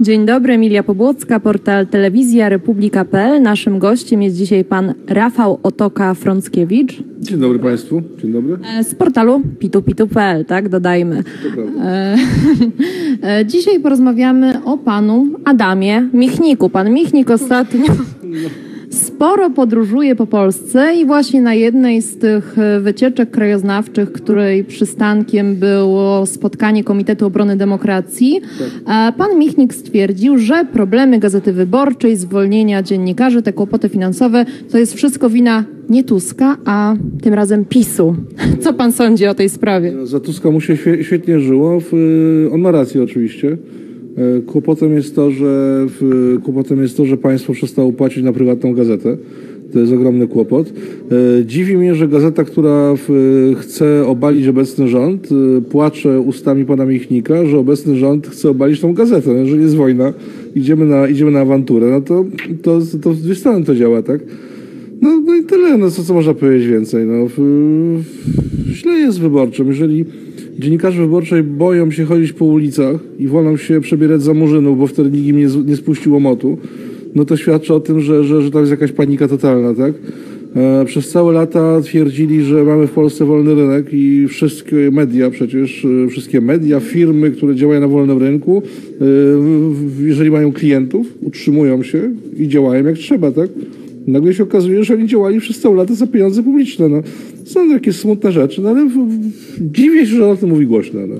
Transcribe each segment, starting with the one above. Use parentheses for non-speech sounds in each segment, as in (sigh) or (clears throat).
Dzień dobry, Emilia Pobłocka, portal telewizja republika.pl. Naszym gościem jest dzisiaj pan Rafał Otoka-Frąckiewicz Dzień dobry Państwu. Dzień dobry. e, z portalu pitupitu.pl, tak dodajmy. E, (laughs) e, Dzisiaj porozmawiamy o panu Adamie Michniku. Pan Michnik ostatnio sporo podróżuje po Polsce i właśnie na jednej z tych e, wycieczek krajoznawczych, której przystankiem było spotkanie Komitetu Obrony Demokracji, pan Michnik stwierdził, że problemy Gazety Wyborczej, zwolnienia dziennikarzy, te kłopoty finansowe, to jest wszystko wina nie Tuska, a tym razem PiSu. (laughs) Co pan sądzi o tej sprawie? Za Tuska mu się świe- świetnie żyło. W, on ma rację oczywiście. E, Kłopotem jest to, że kłopotem jest to, że państwo przestało płacić na prywatną gazetę. To jest ogromny kłopot. E, Dziwi mnie, że gazeta, która chce obalić obecny rząd, e, płacze ustami pana Michnika, że obecny rząd chce obalić tą gazetę. No, Jeżeli jest wojna, idziemy na, idziemy na awanturę, no to, to, to w dwie strony to działa, tak? No, no i tyle, no co, co można powiedzieć więcej. No, źle jest z wyborczym. Jeżeli dziennikarze wyborczej boją się chodzić po ulicach i wolą się przebierać za murzynów, bo wtedy nikt im nie, nie spuścił łomotu, no to świadczy o tym, że, że, że tam jest jakaś panika totalna, tak? E, przez całe lata twierdzili, że mamy w Polsce wolny rynek i wszystkie media przecież, e, wszystkie media, firmy, które działają na wolnym rynku, e, jeżeli mają klientów, utrzymują się i działają jak trzeba, tak? Nagle się okazuje, że oni działali przez całe lata za pieniądze publiczne. No. Są takie smutne rzeczy, no ale w, w, dziwię się, że o tym mówi głośno. No.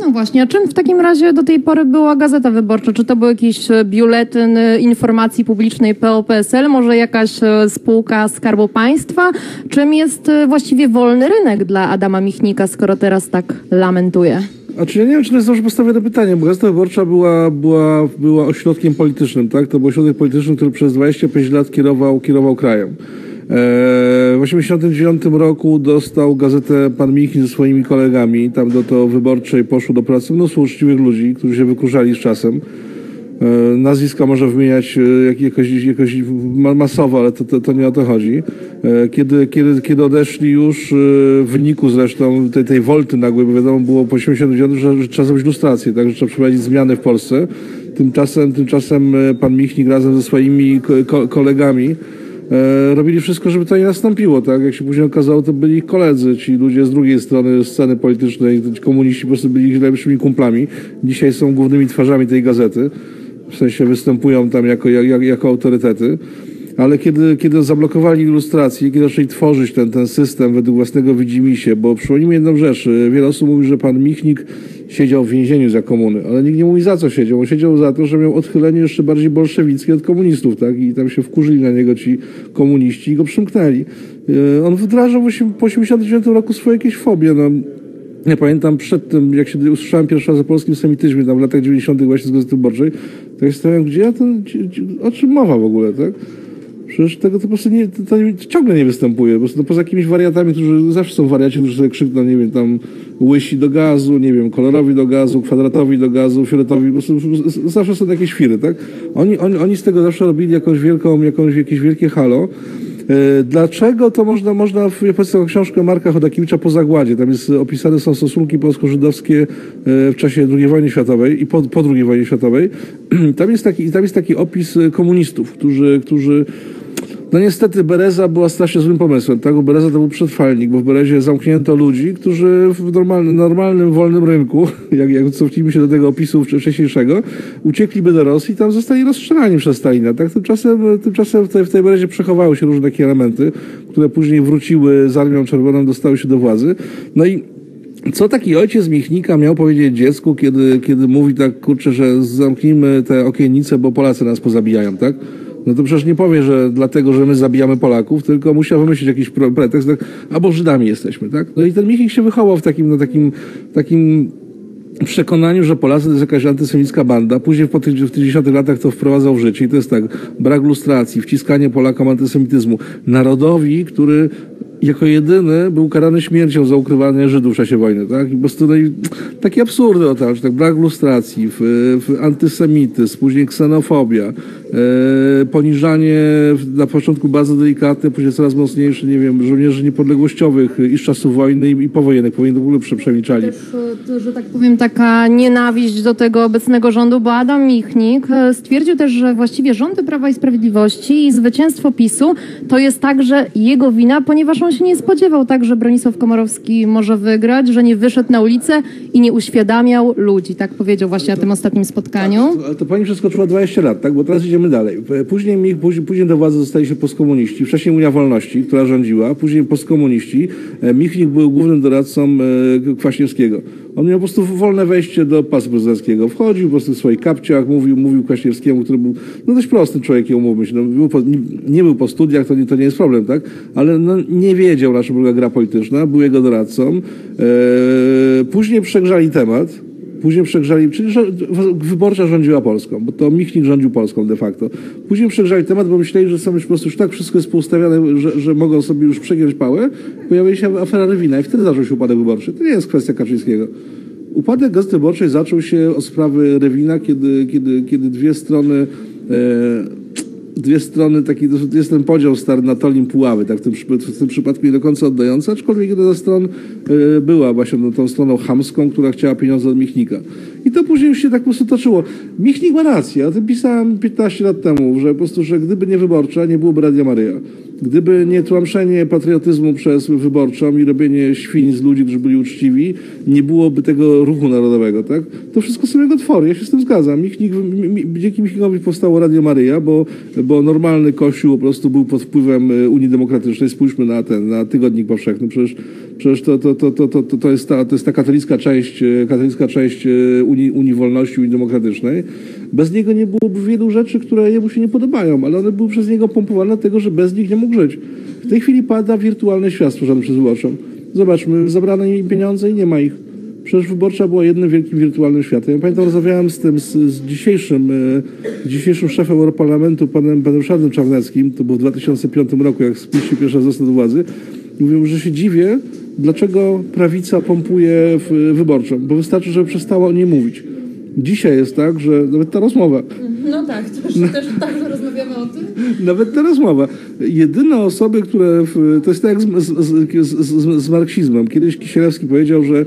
No właśnie, a czym w takim razie do tej pory była Gazeta Wyborcza? Czy to był jakiś e, biuletyn e, informacji publicznej PO-PSL, może jakaś e, spółka Skarbu Państwa? Czym jest właściwie wolny rynek dla Adama Michnika, skoro teraz tak lamentuje? A czy ja nie wiem, czy to jest dobrze postawione pytanie, bo Gazeta Wyborcza była, była, była ośrodkiem politycznym, tak? To był ośrodek polityczny, który przez 25 lat kierował, kierował krajem. E, W 1989 roku dostał gazetę pan Michin ze swoimi kolegami. Tam do to wyborczej poszło do pracy mnóstwo uczciwych ludzi, którzy się wykurzali z czasem. E, Nazwiska można wymieniać e, jak, jakoś, jakoś ma- masowo, ale to, to, to nie o to chodzi. E, Kiedy, kiedy, kiedy odeszli już w wyniku zresztą tej, tej wolty nagłej, bo wiadomo było po 89, że, że trzeba zrobić lustrację, tak, że trzeba przeprowadzić zmiany w Polsce. Tymczasem, tymczasem pan Michnik razem ze swoimi ko, ko, kolegami robili wszystko, żeby to nie nastąpiło, tak? Jak się później okazało, to byli ich koledzy, ci ludzie z drugiej strony sceny politycznej, ci komuniści po prostu byli ich najlepszymi kumplami. Dzisiaj są głównymi twarzami tej gazety, w sensie występują tam jako, jak, jako autorytety. Ale kiedy, kiedy zablokowali ilustrację, kiedy zaczęli tworzyć ten, ten system według własnego widzimisię, bo przypomnijmy jedną rzecz, y, wiele osób mówi, że pan Michnik siedział w więzieniu za komuny, ale nikt nie mówi za co siedział. On siedział za to, że miał odchylenie jeszcze bardziej bolszewickie od komunistów, tak? I tam się wkurzyli na niego ci komuniści i go przymknęli. Y, On wdrażał po 89 roku swoje jakieś fobie, no. Ja pamiętam przed tym, jak się usłyszałem pierwszy raz o polskim semityzmie, tam w latach 90. właśnie z Gazety Wyborczej, to ja stałem, gdzie ja to, o czym mowa w ogóle, tak? Przecież tego to po prostu nie, to, ciągle nie występuje. Po prostu no, poza jakimiś wariatami, którzy zawsze są wariaci, którzy sobie krzykną, nie wiem, tam łysi do gazu, nie wiem, kolorowi do gazu, kwadratowi do gazu, fioletowi, po prostu zawsze są jakieś firy, tak? Oni, oni, oni z tego zawsze robili jakąś wielką, jakąś, jakieś wielkie halo. E, Dlaczego to można, można w, ja polecam książkę Marka Chodakiewicza po zagładzie. Tam jest opisane są stosunki polsko-żydowskie e, w czasie II wojny światowej i po, po II wojnie światowej. (clears throat) Tam jest taki, tam jest taki opis komunistów, którzy, którzy no niestety Bereza była strasznie złym pomysłem, tak? Bo Bereza to był przetrwalnik, bo w Berezie zamknięto ludzi, którzy w normalnym, normalnym wolnym rynku, (laughs) jak, jak cofnijmy się do tego opisu wcze- wcześniejszego, uciekliby do Rosji i tam zostali rozstrzelani przez Stalina, tak? Tymczasem, tymczasem w tej, w tej Berezie przechowały się różne takie elementy, które później wróciły z Armią Czerwoną, dostały się do władzy. No i co taki ojciec Michnika miał powiedzieć dziecku, kiedy, kiedy mówi tak, kurczę, że zamknijmy te okiennice, bo Polacy nas pozabijają, tak? No to przecież nie powie, że dlatego, że my zabijamy Polaków, tylko musiał wymyślić jakiś pretekst, tak? albo Żydami jesteśmy, tak? No i ten Michnik się wychował w takim, no takim, takim przekonaniu, że Polacy to jest jakaś antysemicka banda. Później po tych, w tych 10 latach to wprowadzał w życie i to jest tak, brak lustracji, wciskanie Polakom antysemityzmu. Narodowi, który jako jedyny był karany śmiercią za ukrywanie Żydów w czasie wojny, tak? I po prostu no takie absurdy o tam, że tak brak lustracji, w, w antysemityzm, później ksenofobia, e, poniżanie na początku bardzo delikatne, później coraz mocniejsze, nie wiem, żołnierzy niepodległościowych i z czasów wojny i, i powojennych, powinni w ogóle prze, przemilczali. Też, e, że tak powiem, taka nienawiść do tego obecnego rządu, bo Adam Michnik e, stwierdził też, że właściwie rządy Prawa i Sprawiedliwości i zwycięstwo PiSu to jest także jego wina, ponieważ on się nie spodziewał tak, że Bronisław Komorowski może wygrać, że nie wyszedł na ulicę i nie uświadamiał ludzi. Tak powiedział właśnie na tym ostatnim spotkaniu. Ale to pani przeskoczyła 20 lat, tak? Bo teraz idziemy dalej. Później, mi- później, później do władzy zostali się postkomuniści, wcześniej Unia Wolności, która rządziła, później postkomuniści. E, Michnik był głównym doradcą e, Kwaśniewskiego. On miał po prostu wolne wejście do pasu prezydenckiego. Wchodził po prostu w swoich kapciach, mówił, mówił Kwaśniewskiemu, który był no, dość prostym człowiekiem, umówmy się. No, był po, nie, nie był po studiach, to nie, to nie jest problem, tak? Ale no, nie wiedział, na czym polega gra polityczna, był jego doradcą. E, później przegrzali temat. Później przegrzali, czyli wyborcza rządziła Polską, bo to Michnik rządził Polską de facto. Później przegrzali temat, bo myśleli, że są już po prostu już tak wszystko jest poustawiane, że, że mogą sobie już przegiąć pałę. Pojawiła się afera Rywina i wtedy zaczął się upadek wyborczy. To nie jest kwestia Kaczyńskiego. Upadek Gazety Wyborczej zaczął się od sprawy Rewina, kiedy, kiedy, kiedy dwie strony e, dwie strony, taki, jest ten podział Tolim Puławy, tak w tym, w tym przypadku nie do końca oddający, aczkolwiek jedna ze stron e, była właśnie no, tą stroną chamską, która chciała pieniądze od Michnika. I to później już się tak po prostu toczyło. Michnik ma rację, o tym pisałem 15 lat temu, że po prostu, że gdyby nie wyborcza, nie byłoby Radia Maryja. Gdyby nie tłamszenie patriotyzmu przez wyborczą i robienie świń z ludzi, którzy byli uczciwi, nie byłoby tego ruchu narodowego, tak? To wszystko są jego twory, ja się z tym zgadzam. Dzięki Michnikowi powstało Radio Maryja, bo, bo normalny kościół po prostu był pod wpływem e, Unii Demokratycznej. Spójrzmy na ten, na Tygodnik Powszechny. Przecież, przecież to, to, to, to, to, to, jest ta, to jest ta katolicka część, e, katolicka część e, Unii, Unii Wolności, Unii Demokratycznej. Bez niego nie byłoby wielu rzeczy, które jemu się nie podobają, ale one były przez niego pompowane dlatego, że bez nich nie mógł żyć. W tej chwili pada wirtualny świat stworzony przez wyborczą. Zobaczmy, zabrano im pieniądze i nie ma ich. Przecież wyborcza była jednym wielkim wirtualnym światem. Ja pamiętam, rozmawiałem z tym, z, z dzisiejszym, e, dzisiejszym szefem Europarlamentu, panem, Ryszardem Czarneckim, to było w 2005 roku, jak spisz się pierwszy raz został do władzy. Mówią, że się dziwię, dlaczego prawica pompuje w, wyborczą, bo wystarczy, żeby przestała o niej mówić. Dzisiaj jest tak, że nawet ta rozmowa, No tak, też, też także rozmawiamy o tym. nawet ta rozmowa. Jedyne osoby, które. W, to jest tak jak z, z, z, z, z marksizmem. Kiedyś Kisielewski powiedział, że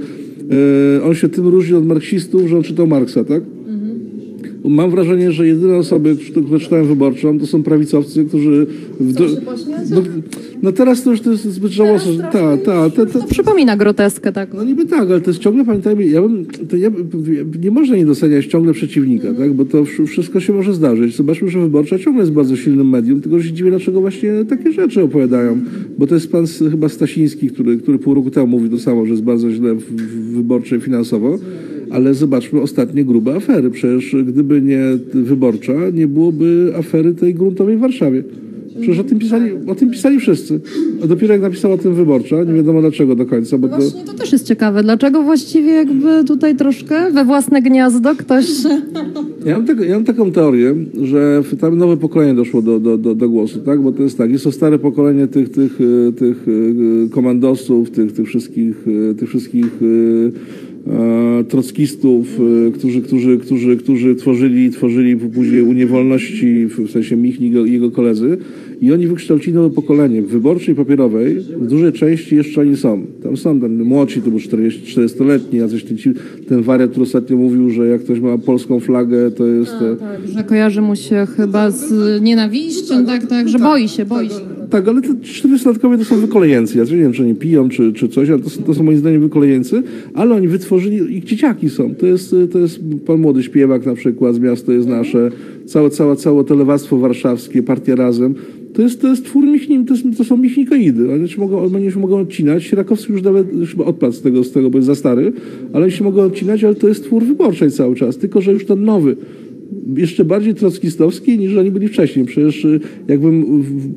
e, on się tym różni od marksistów, że on czytał Marksa, tak? Mam wrażenie, że jedyne osoby, które czytają wyborczą, to są prawicowcy, którzy. W, pośmiać? no, no teraz to już to jest zbyt żałosne. że- Tak, tak. te- te- To przypomina groteskę taką. no niby tak, ale to jest ciągle, pamiętajmy, ja bym, to ja, bym- nie można nie doceniać ciągle przeciwnika, tak? bo to wsz- wszystko się może zdarzyć. Zobaczmy, że Wyborcza ciągle jest bardzo silnym medium, tylko że się dziwię, dlaczego właśnie takie rzeczy opowiadają. Bo to jest pan chyba Stasiński, który, który pół roku temu mówił to samo, że jest bardzo źle w, w Wyborczej finansowo. Ale zobaczmy ostatnie grube afery. Przecież gdyby nie Wyborcza, nie byłoby afery tej gruntowej w Warszawie. Przecież o tym pisali, o tym pisali wszyscy. A dopiero jak napisała o tym Wyborcza, nie wiadomo dlaczego do końca, bo to... Właśnie to też jest ciekawe. Dlaczego właściwie jakby tutaj troszkę we własne gniazdo ktoś... Ja mam, ja mam taką teorię, że tam nowe pokolenie doszło do, do, do, do głosu, tak? Bo to jest tak, jest to stare pokolenie tych, tych, e, tych e, komandosów, tych, tych wszystkich, e, tych wszystkich trockistów, e, którzy, którzy, którzy, którzy tworzyli, tworzyli później Unię Wolności, w sensie Michnik i jego koledzy. I oni wykształcili nowe pokolenie. W wyborczej papierowej w dużej części jeszcze oni są. Tam są ten młodsi, to był 40 40-letni, jacyś ten, ten wariat, który ostatnio mówił, że jak ktoś ma polską flagę, to jest... e, Tak, że kojarzy mu się chyba z nienawiścią, tak, tak, że boi się, boi się. Tak, ale te 40-latkowie to są wykolejeńcy. Ja nie wiem, czy oni piją, czy, czy coś, ale to są, to są moim zdaniem wykolejeńcy, ale oni wytworzyli, ich dzieciaki są. To jest, to jest pan młody śpiewak na przykład z Miasto jest nasze, całe, całe, całe to lewactwo warszawskie, partia Razem. To jest, to jest twór Michnik, to, to są Michnikoidy. Oni się mogą, oni się mogą odcinać. Sierakowski już nawet już odpadł z tego, z tego, bo jest za stary, ale oni się mogą odcinać, ale to jest twór wyborczej cały czas. Tylko, że już ten nowy, jeszcze bardziej trockistowski niż oni byli wcześniej. Przecież y, jakbym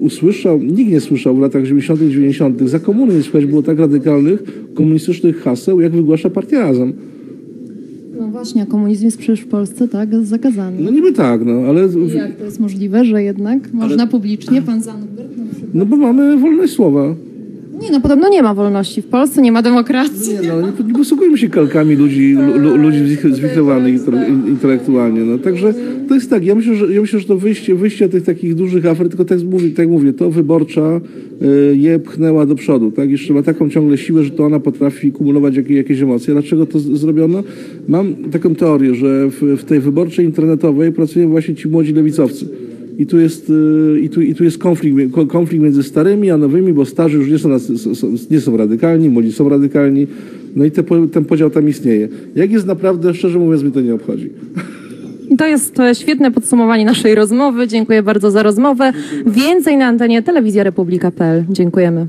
usłyszał, nikt nie słyszał w latach 90., 90. za komuny nie słychać było tak radykalnych komunistycznych haseł, jak wygłasza partia Razem. No właśnie, a komunizm jest przecież w Polsce, tak, zakazany. No niby tak, no ale. I jak to jest możliwe, że jednak można publicznie, pan Zandberg na przykład? No bo mamy wolność słowa. Nie no, podobno nie ma wolności w Polsce, nie ma demokracji. Nie, no, nie, nie posługujmy się kalkami ludzi, lu, lu, ludzi zwich- zwichrowanych intelektualnie. No. Także to jest tak, ja myślę, że, ja myślę, że to wyjście, wyjście tych takich dużych afer, tylko tak mówię, tak mówię to wyborcza y, je pchnęła do przodu. Tak? Jeszcze ma taką ciągle siłę, że to ona potrafi kumulować jakieś, jakieś emocje. Dlaczego to zrobiono? Mam taką teorię, że w, w tej wyborczej internetowej pracują właśnie ci młodzi lewicowcy. I tu jest, y, i tu, i tu jest konflikt, mi- ko- konflikt między starymi a nowymi, bo starzy już nie są, nie są radykalni, młodzi są radykalni. No i te, ten podział tam istnieje. Jak jest naprawdę, szczerze mówiąc, mnie to nie obchodzi. (laughs) To jest świetne podsumowanie naszej rozmowy. Dziękuję bardzo za rozmowę. Więcej na antenie telewizja republika.pl. Dziękujemy.